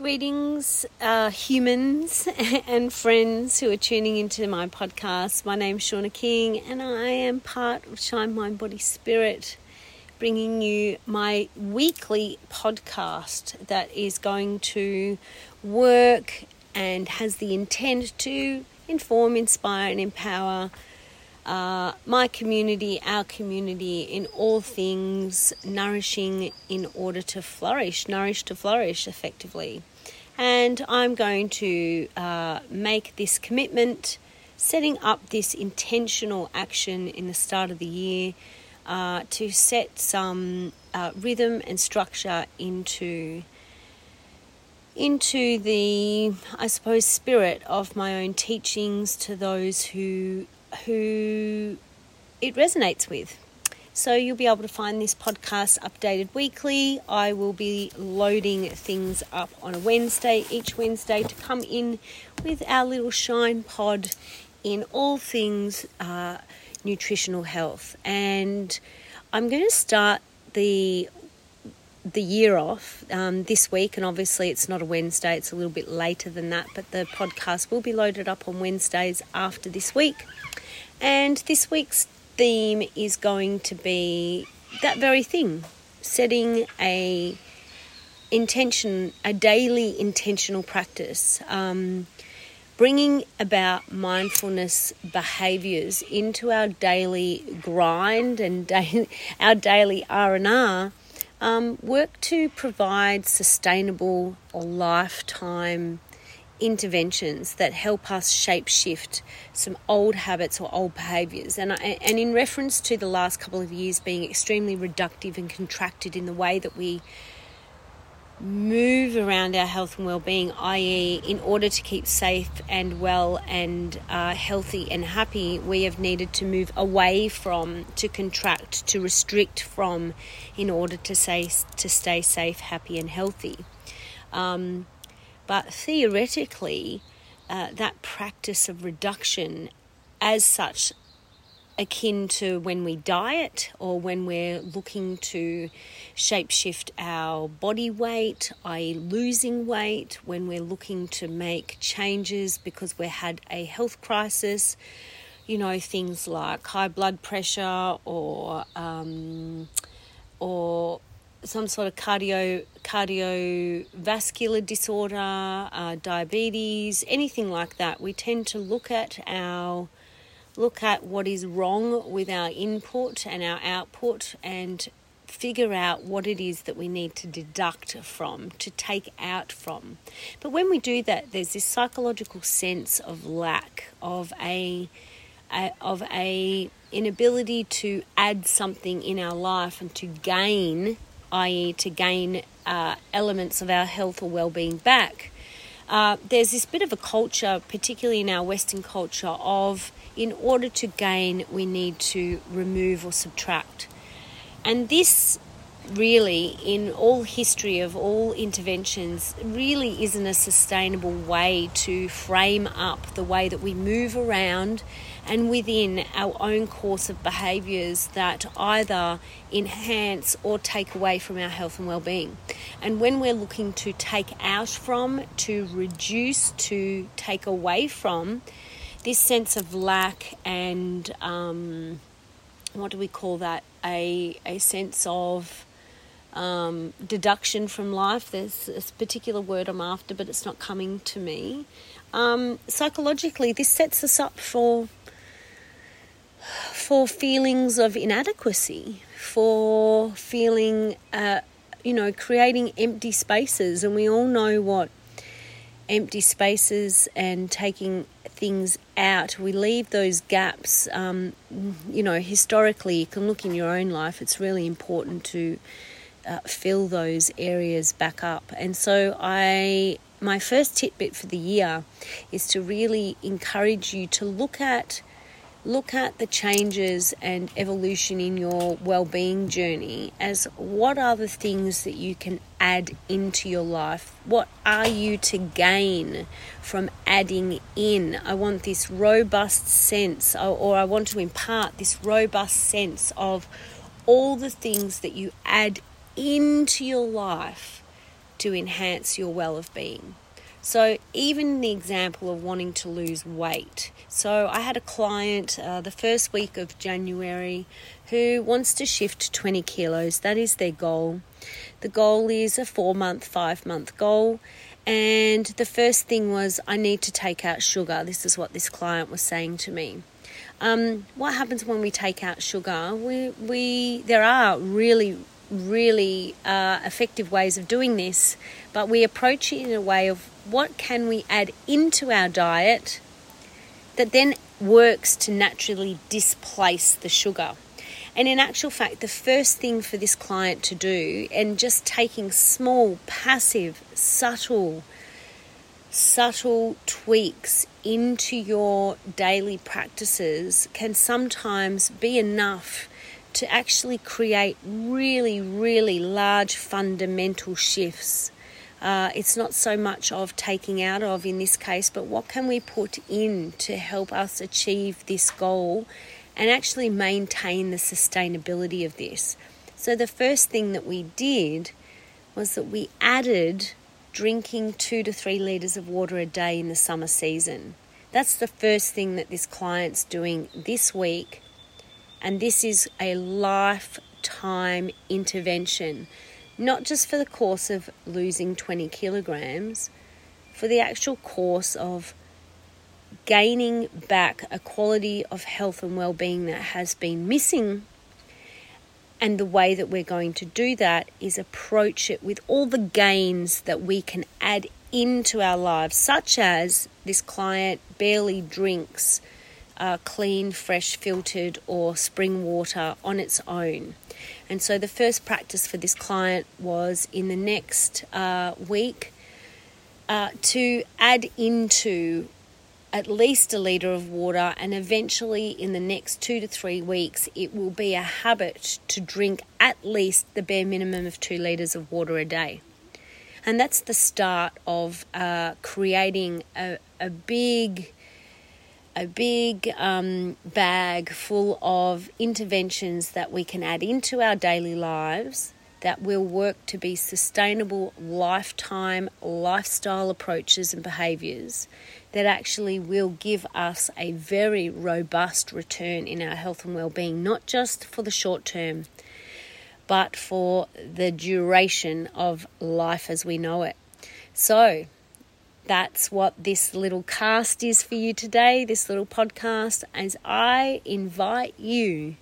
Greetings, uh, humans and friends who are tuning into my podcast. My name's Shauna King, and I am part of Shine Mind Body Spirit, bringing you my weekly podcast that is going to work and has the intent to inform, inspire, and empower uh, my community, our community, in all things nourishing in order to flourish, nourish to flourish effectively. And I'm going to uh, make this commitment, setting up this intentional action in the start of the year uh, to set some uh, rhythm and structure into into the I suppose spirit of my own teachings to those who who it resonates with. So you'll be able to find this podcast updated weekly. I will be loading things up on a Wednesday, each Wednesday, to come in with our little shine pod in all things uh, nutritional health. And I'm going to start the the year off um, this week, and obviously it's not a Wednesday, it's a little bit later than that, but the podcast will be loaded up on Wednesdays after this week. And this week's theme is going to be that very thing setting a intention a daily intentional practice um, bringing about mindfulness behaviors into our daily grind and our daily r&r um, work to provide sustainable lifetime interventions that help us shape shift some old habits or old behaviors. And, and in reference to the last couple of years being extremely reductive and contracted in the way that we move around our health and well-being i.e in order to keep safe and well and uh, healthy and happy we have needed to move away from to contract to restrict from in order to say to stay safe happy and healthy um, but theoretically, uh, that practice of reduction, as such, akin to when we diet or when we're looking to shapeshift our body weight, i.e., losing weight, when we're looking to make changes because we had a health crisis, you know, things like high blood pressure or um, or some sort of cardio cardiovascular disorder, uh, diabetes, anything like that, we tend to look at our look at what is wrong with our input and our output and figure out what it is that we need to deduct from, to take out from. But when we do that, there's this psychological sense of lack, of a, a of a inability to add something in our life and to gain i.e., to gain uh, elements of our health or well-being back. Uh, there's this bit of a culture, particularly in our Western culture, of in order to gain, we need to remove or subtract. And this really, in all history of all interventions, really isn't a sustainable way to frame up the way that we move around and within our own course of behaviours that either enhance or take away from our health and well-being. And when we're looking to take out from, to reduce, to take away from, this sense of lack and um, what do we call that? A a sense of um, deduction from life. There's this particular word I'm after, but it's not coming to me. Um, psychologically, this sets us up for for feelings of inadequacy, for feeling, uh, you know, creating empty spaces, and we all know what empty spaces and taking things out. We leave those gaps. Um, you know, historically, you can look in your own life. It's really important to uh, fill those areas back up. And so I my first tidbit for the year is to really encourage you to look at look at the changes and evolution in your well-being journey as what are the things that you can add into your life what are you to gain from adding in i want this robust sense or i want to impart this robust sense of all the things that you add into your life to enhance your well of being. So, even the example of wanting to lose weight. So, I had a client uh, the first week of January who wants to shift 20 kilos. That is their goal. The goal is a four month, five month goal. And the first thing was, I need to take out sugar. This is what this client was saying to me. Um, what happens when we take out sugar? We, we there are really really uh, effective ways of doing this, but we approach it in a way of what can we add into our diet that then works to naturally displace the sugar. And in actual fact, the first thing for this client to do, and just taking small, passive, subtle, subtle tweaks into your daily practices, can sometimes be enough to actually create really, really large fundamental shifts. Uh, it's not so much of taking out of in this case, but what can we put in to help us achieve this goal and actually maintain the sustainability of this? So, the first thing that we did was that we added drinking two to three litres of water a day in the summer season. That's the first thing that this client's doing this week and this is a lifetime intervention, not just for the course of losing 20 kilograms, for the actual course of gaining back a quality of health and well-being that has been missing. And the way that we're going to do that is approach it with all the gains that we can add into our lives, such as this client barely drinks uh, clean, fresh, filtered, or spring water on its own. And so the first practice for this client was in the next uh, week uh, to add into at least a litre of water, and eventually in the next two to three weeks, it will be a habit to drink at least the bare minimum of two litres of water a day. And that's the start of uh, creating a, a big a big um, bag full of interventions that we can add into our daily lives that will work to be sustainable lifetime lifestyle approaches and behaviors that actually will give us a very robust return in our health and well-being not just for the short term but for the duration of life as we know it. So that's what this little cast is for you today, this little podcast, as I invite you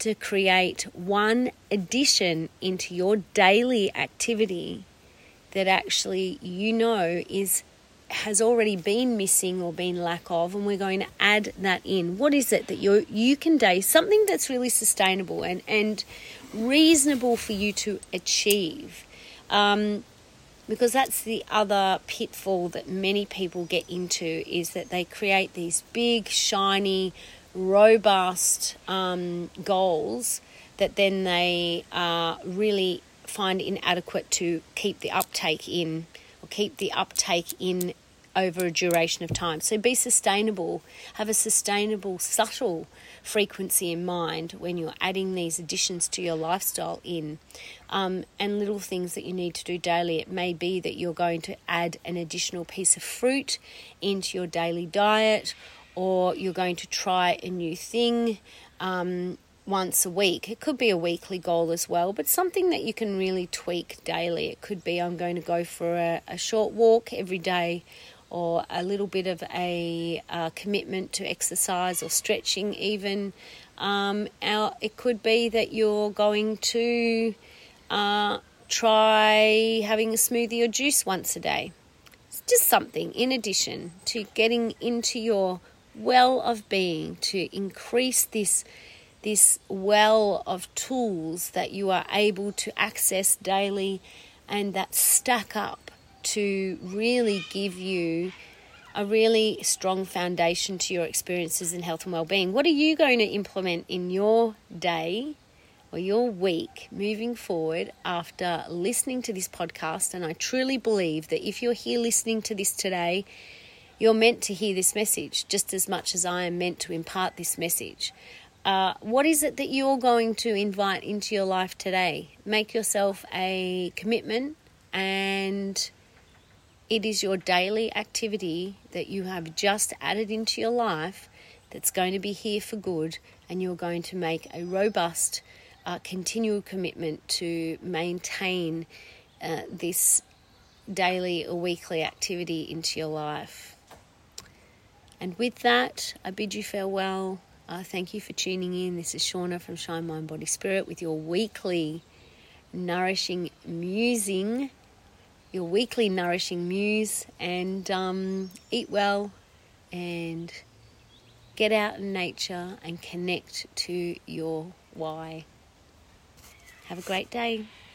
to create one addition into your daily activity that actually you know is has already been missing or been lack of and we're going to add that in. What is it that you you can do? Something that's really sustainable and and reasonable for you to achieve. Um, because that's the other pitfall that many people get into is that they create these big shiny robust um, goals that then they uh, really find inadequate to keep the uptake in or keep the uptake in over a duration of time. So be sustainable, have a sustainable, subtle frequency in mind when you're adding these additions to your lifestyle in. Um, and little things that you need to do daily. It may be that you're going to add an additional piece of fruit into your daily diet, or you're going to try a new thing. Um, once a week. It could be a weekly goal as well, but something that you can really tweak daily. It could be I'm going to go for a, a short walk every day or a little bit of a uh, commitment to exercise or stretching, even. Um, our, it could be that you're going to uh, try having a smoothie or juice once a day. It's just something in addition to getting into your well of being to increase this this well of tools that you are able to access daily and that stack up to really give you a really strong foundation to your experiences in health and well-being. What are you going to implement in your day or your week moving forward after listening to this podcast? And I truly believe that if you're here listening to this today, you're meant to hear this message just as much as I am meant to impart this message. Uh, what is it that you're going to invite into your life today? Make yourself a commitment and it is your daily activity that you have just added into your life that's going to be here for good, and you're going to make a robust, uh, continual commitment to maintain uh, this daily or weekly activity into your life. And with that, I bid you farewell. Uh, thank you for tuning in. This is Shauna from Shine Mind Body Spirit with your weekly nourishing musing, your weekly nourishing muse, and um, eat well and get out in nature and connect to your why. Have a great day.